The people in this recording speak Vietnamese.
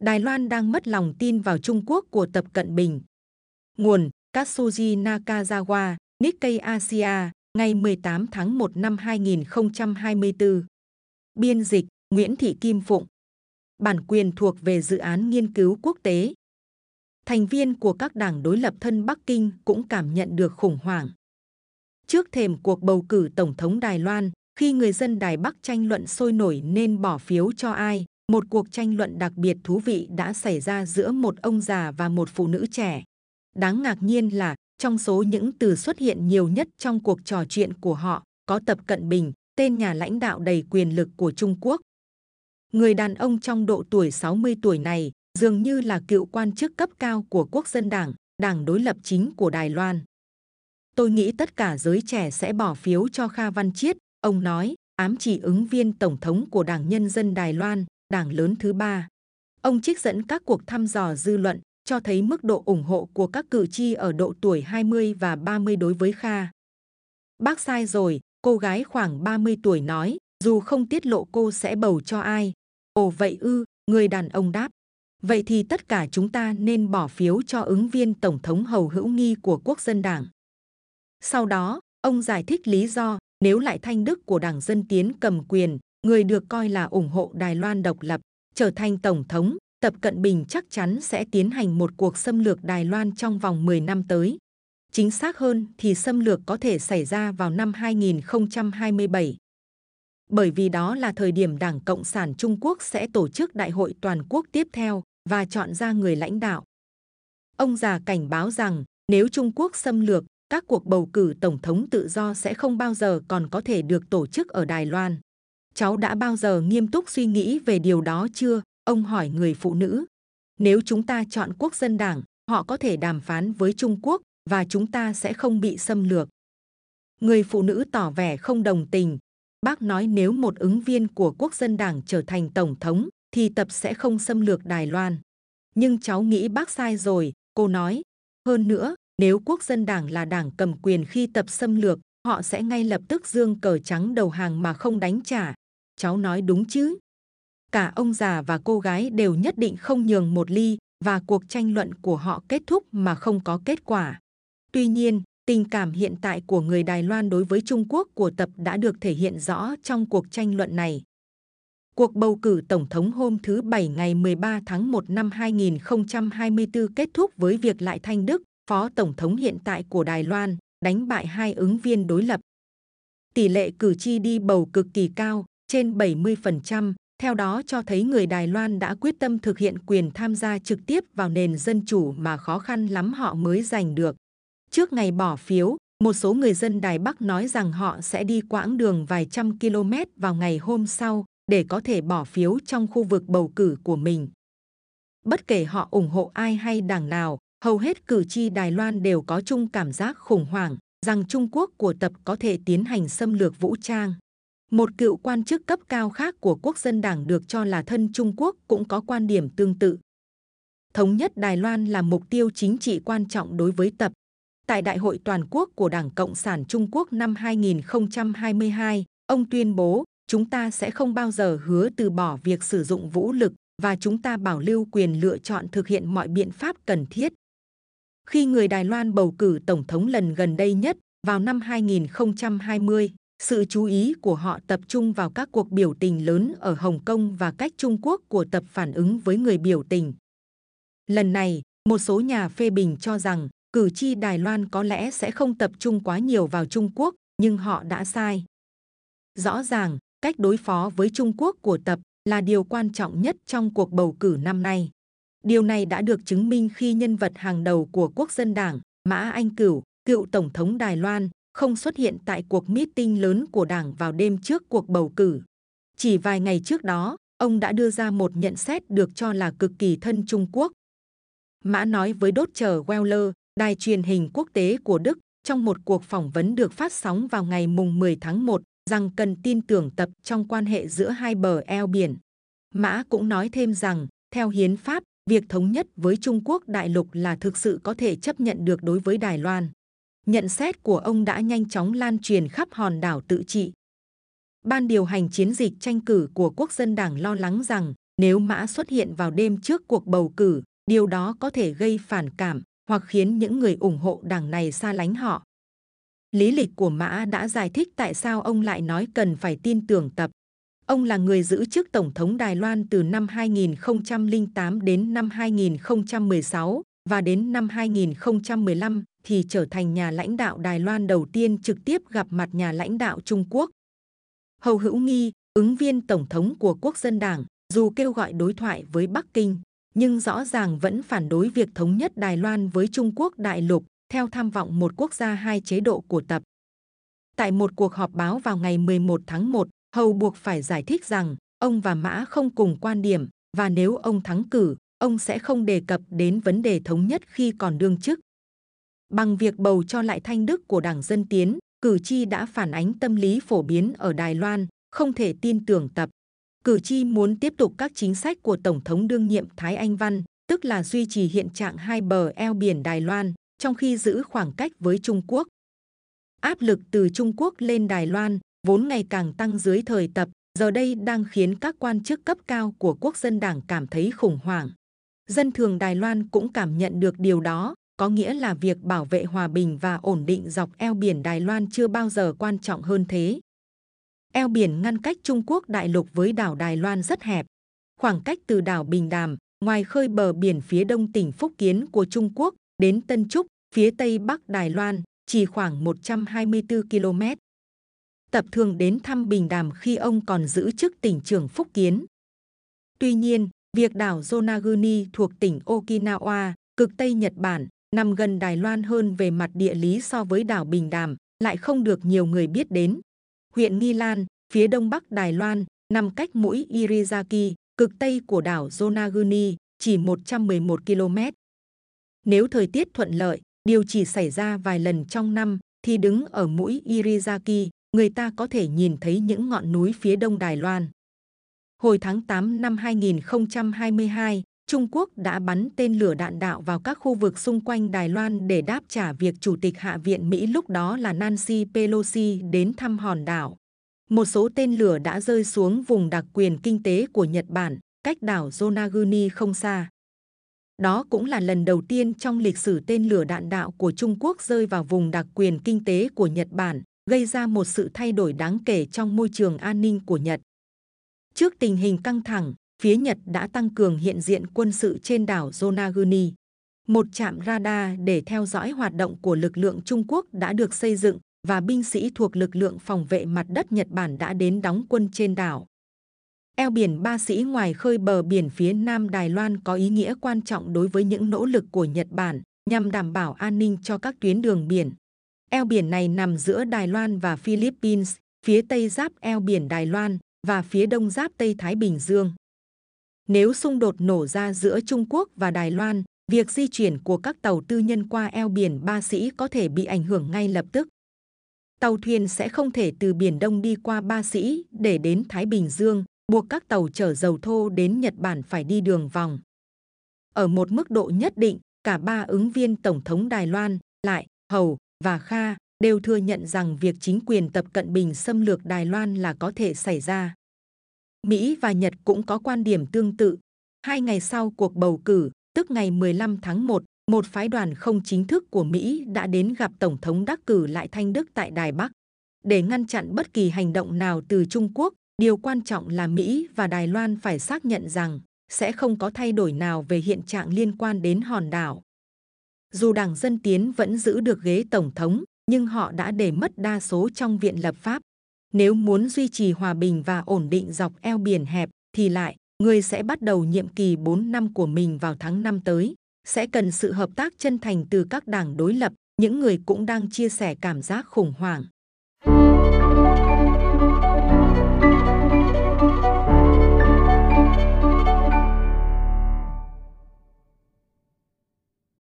Đài Loan đang mất lòng tin vào Trung Quốc của Tập Cận Bình. Nguồn Katsuji Nakazawa, Nikkei Asia, ngày 18 tháng 1 năm 2024. Biên dịch Nguyễn Thị Kim Phụng. Bản quyền thuộc về dự án nghiên cứu quốc tế. Thành viên của các đảng đối lập thân Bắc Kinh cũng cảm nhận được khủng hoảng. Trước thềm cuộc bầu cử Tổng thống Đài Loan, khi người dân Đài Bắc tranh luận sôi nổi nên bỏ phiếu cho ai, một cuộc tranh luận đặc biệt thú vị đã xảy ra giữa một ông già và một phụ nữ trẻ. Đáng ngạc nhiên là trong số những từ xuất hiện nhiều nhất trong cuộc trò chuyện của họ có Tập Cận Bình, tên nhà lãnh đạo đầy quyền lực của Trung Quốc. Người đàn ông trong độ tuổi 60 tuổi này dường như là cựu quan chức cấp cao của Quốc dân Đảng, đảng đối lập chính của Đài Loan. Tôi nghĩ tất cả giới trẻ sẽ bỏ phiếu cho Kha Văn Chiết, ông nói, ám chỉ ứng viên tổng thống của Đảng Nhân dân Đài Loan, đảng lớn thứ ba. Ông trích dẫn các cuộc thăm dò dư luận cho thấy mức độ ủng hộ của các cử tri ở độ tuổi 20 và 30 đối với Kha. Bác sai rồi, cô gái khoảng 30 tuổi nói, dù không tiết lộ cô sẽ bầu cho ai. Ồ vậy ư, người đàn ông đáp. Vậy thì tất cả chúng ta nên bỏ phiếu cho ứng viên Tổng thống Hầu Hữu Nghi của Quốc dân Đảng. Sau đó, ông giải thích lý do nếu lại Thanh Đức của Đảng Dân Tiến cầm quyền, người được coi là ủng hộ Đài Loan độc lập, trở thành Tổng thống, Tập Cận Bình chắc chắn sẽ tiến hành một cuộc xâm lược Đài Loan trong vòng 10 năm tới. Chính xác hơn thì xâm lược có thể xảy ra vào năm 2027. Bởi vì đó là thời điểm Đảng Cộng sản Trung Quốc sẽ tổ chức đại hội toàn quốc tiếp theo và chọn ra người lãnh đạo. Ông già cảnh báo rằng nếu Trung Quốc xâm lược, các cuộc bầu cử tổng thống tự do sẽ không bao giờ còn có thể được tổ chức ở Đài Loan. Cháu đã bao giờ nghiêm túc suy nghĩ về điều đó chưa? Ông hỏi người phụ nữ. Nếu chúng ta chọn quốc dân đảng, họ có thể đàm phán với Trung Quốc và chúng ta sẽ không bị xâm lược. Người phụ nữ tỏ vẻ không đồng tình. Bác nói nếu một ứng viên của quốc dân đảng trở thành tổng thống thì tập sẽ không xâm lược Đài Loan. Nhưng cháu nghĩ bác sai rồi, cô nói. Hơn nữa, nếu quốc dân đảng là đảng cầm quyền khi tập xâm lược, họ sẽ ngay lập tức dương cờ trắng đầu hàng mà không đánh trả. Cháu nói đúng chứ? Cả ông già và cô gái đều nhất định không nhường một ly và cuộc tranh luận của họ kết thúc mà không có kết quả. Tuy nhiên, tình cảm hiện tại của người Đài Loan đối với Trung Quốc của tập đã được thể hiện rõ trong cuộc tranh luận này. Cuộc bầu cử tổng thống hôm thứ Bảy ngày 13 tháng 1 năm 2024 kết thúc với việc Lại Thanh Đức, phó tổng thống hiện tại của Đài Loan, đánh bại hai ứng viên đối lập. Tỷ lệ cử tri đi bầu cực kỳ cao, trên 70%, theo đó cho thấy người Đài Loan đã quyết tâm thực hiện quyền tham gia trực tiếp vào nền dân chủ mà khó khăn lắm họ mới giành được. Trước ngày bỏ phiếu, một số người dân Đài Bắc nói rằng họ sẽ đi quãng đường vài trăm km vào ngày hôm sau để có thể bỏ phiếu trong khu vực bầu cử của mình. Bất kể họ ủng hộ ai hay đảng nào, hầu hết cử tri Đài Loan đều có chung cảm giác khủng hoảng rằng Trung Quốc của tập có thể tiến hành xâm lược vũ trang. Một cựu quan chức cấp cao khác của Quốc dân Đảng được cho là thân Trung Quốc cũng có quan điểm tương tự. Thống nhất Đài Loan là mục tiêu chính trị quan trọng đối với tập. Tại Đại hội Toàn quốc của Đảng Cộng sản Trung Quốc năm 2022, ông tuyên bố chúng ta sẽ không bao giờ hứa từ bỏ việc sử dụng vũ lực và chúng ta bảo lưu quyền lựa chọn thực hiện mọi biện pháp cần thiết. Khi người Đài Loan bầu cử tổng thống lần gần đây nhất vào năm 2020, sự chú ý của họ tập trung vào các cuộc biểu tình lớn ở Hồng Kông và cách Trung Quốc của tập phản ứng với người biểu tình. Lần này, một số nhà phê bình cho rằng cử tri Đài Loan có lẽ sẽ không tập trung quá nhiều vào Trung Quốc, nhưng họ đã sai. Rõ ràng, cách đối phó với Trung Quốc của tập là điều quan trọng nhất trong cuộc bầu cử năm nay. Điều này đã được chứng minh khi nhân vật hàng đầu của Quốc dân Đảng, Mã Anh Cửu, cựu Tổng thống Đài Loan, không xuất hiện tại cuộc meeting lớn của Đảng vào đêm trước cuộc bầu cử. Chỉ vài ngày trước đó, ông đã đưa ra một nhận xét được cho là cực kỳ thân Trung Quốc. Mã nói với đốt chờ Weller, đài truyền hình quốc tế của Đức, trong một cuộc phỏng vấn được phát sóng vào ngày mùng 10 tháng 1, rằng cần tin tưởng tập trong quan hệ giữa hai bờ eo biển. Mã cũng nói thêm rằng, theo hiến pháp, việc thống nhất với Trung Quốc đại lục là thực sự có thể chấp nhận được đối với Đài Loan. Nhận xét của ông đã nhanh chóng lan truyền khắp hòn đảo tự trị. Ban điều hành chiến dịch tranh cử của Quốc dân Đảng lo lắng rằng nếu Mã xuất hiện vào đêm trước cuộc bầu cử, điều đó có thể gây phản cảm hoặc khiến những người ủng hộ đảng này xa lánh họ. Lý lịch của Mã đã giải thích tại sao ông lại nói cần phải tin tưởng tập. Ông là người giữ chức Tổng thống Đài Loan từ năm 2008 đến năm 2016 và đến năm 2015 thì trở thành nhà lãnh đạo Đài Loan đầu tiên trực tiếp gặp mặt nhà lãnh đạo Trung Quốc. Hầu Hữu Nghi, ứng viên Tổng thống của Quốc dân Đảng, dù kêu gọi đối thoại với Bắc Kinh, nhưng rõ ràng vẫn phản đối việc thống nhất Đài Loan với Trung Quốc đại lục theo tham vọng một quốc gia hai chế độ của tập. Tại một cuộc họp báo vào ngày 11 tháng 1, Hầu buộc phải giải thích rằng ông và Mã không cùng quan điểm và nếu ông thắng cử, ông sẽ không đề cập đến vấn đề thống nhất khi còn đương chức. Bằng việc bầu cho lại thanh đức của Đảng Dân Tiến, cử tri đã phản ánh tâm lý phổ biến ở Đài Loan, không thể tin tưởng tập. Cử tri muốn tiếp tục các chính sách của Tổng thống đương nhiệm Thái Anh Văn, tức là duy trì hiện trạng hai bờ eo biển Đài Loan, trong khi giữ khoảng cách với Trung Quốc. Áp lực từ Trung Quốc lên Đài Loan vốn ngày càng tăng dưới thời tập, giờ đây đang khiến các quan chức cấp cao của quốc dân đảng cảm thấy khủng hoảng. Dân thường Đài Loan cũng cảm nhận được điều đó, có nghĩa là việc bảo vệ hòa bình và ổn định dọc eo biển Đài Loan chưa bao giờ quan trọng hơn thế. Eo biển ngăn cách Trung Quốc đại lục với đảo Đài Loan rất hẹp. Khoảng cách từ đảo Bình Đàm, ngoài khơi bờ biển phía đông tỉnh Phúc Kiến của Trung Quốc, đến Tân Trúc, phía tây bắc Đài Loan, chỉ khoảng 124 km. Tập thường đến thăm Bình Đàm khi ông còn giữ chức tỉnh trưởng Phúc Kiến. Tuy nhiên, việc đảo Yonaguni thuộc tỉnh Okinawa, cực Tây Nhật Bản, nằm gần Đài Loan hơn về mặt địa lý so với đảo Bình Đàm, lại không được nhiều người biết đến. Huyện Nghi Lan, phía đông bắc Đài Loan, nằm cách mũi Irizaki, cực tây của đảo Yonaguni, chỉ 111 km. Nếu thời tiết thuận lợi, điều chỉ xảy ra vài lần trong năm, thì đứng ở mũi Irizaki, người ta có thể nhìn thấy những ngọn núi phía đông Đài Loan. Hồi tháng 8 năm 2022, Trung Quốc đã bắn tên lửa đạn đạo vào các khu vực xung quanh Đài Loan để đáp trả việc Chủ tịch Hạ viện Mỹ lúc đó là Nancy Pelosi đến thăm hòn đảo. Một số tên lửa đã rơi xuống vùng đặc quyền kinh tế của Nhật Bản, cách đảo Yonaguni không xa. Đó cũng là lần đầu tiên trong lịch sử tên lửa đạn đạo của Trung Quốc rơi vào vùng đặc quyền kinh tế của Nhật Bản, gây ra một sự thay đổi đáng kể trong môi trường an ninh của Nhật. Trước tình hình căng thẳng, phía Nhật đã tăng cường hiện diện quân sự trên đảo Yonaguni. Một trạm radar để theo dõi hoạt động của lực lượng Trung Quốc đã được xây dựng và binh sĩ thuộc lực lượng phòng vệ mặt đất Nhật Bản đã đến đóng quân trên đảo. Eo biển Ba Sĩ ngoài khơi bờ biển phía Nam Đài Loan có ý nghĩa quan trọng đối với những nỗ lực của Nhật Bản nhằm đảm bảo an ninh cho các tuyến đường biển. Eo biển này nằm giữa Đài Loan và Philippines, phía tây giáp eo biển Đài Loan và phía đông giáp Tây Thái Bình Dương. Nếu xung đột nổ ra giữa Trung Quốc và Đài Loan, việc di chuyển của các tàu tư nhân qua eo biển Ba Sĩ có thể bị ảnh hưởng ngay lập tức. Tàu thuyền sẽ không thể từ Biển Đông đi qua Ba Sĩ để đến Thái Bình Dương, buộc các tàu chở dầu thô đến Nhật Bản phải đi đường vòng. Ở một mức độ nhất định, cả ba ứng viên Tổng thống Đài Loan, Lại, Hầu và Kha đều thừa nhận rằng việc chính quyền Tập Cận Bình xâm lược Đài Loan là có thể xảy ra. Mỹ và Nhật cũng có quan điểm tương tự. Hai ngày sau cuộc bầu cử, tức ngày 15 tháng 1, một phái đoàn không chính thức của Mỹ đã đến gặp Tổng thống đắc cử lại Thanh Đức tại Đài Bắc. Để ngăn chặn bất kỳ hành động nào từ Trung Quốc, điều quan trọng là Mỹ và Đài Loan phải xác nhận rằng sẽ không có thay đổi nào về hiện trạng liên quan đến hòn đảo. Dù Đảng Dân Tiến vẫn giữ được ghế Tổng thống, nhưng họ đã để mất đa số trong viện lập pháp. Nếu muốn duy trì hòa bình và ổn định dọc eo biển hẹp, thì lại, người sẽ bắt đầu nhiệm kỳ 4 năm của mình vào tháng 5 tới. Sẽ cần sự hợp tác chân thành từ các đảng đối lập, những người cũng đang chia sẻ cảm giác khủng hoảng.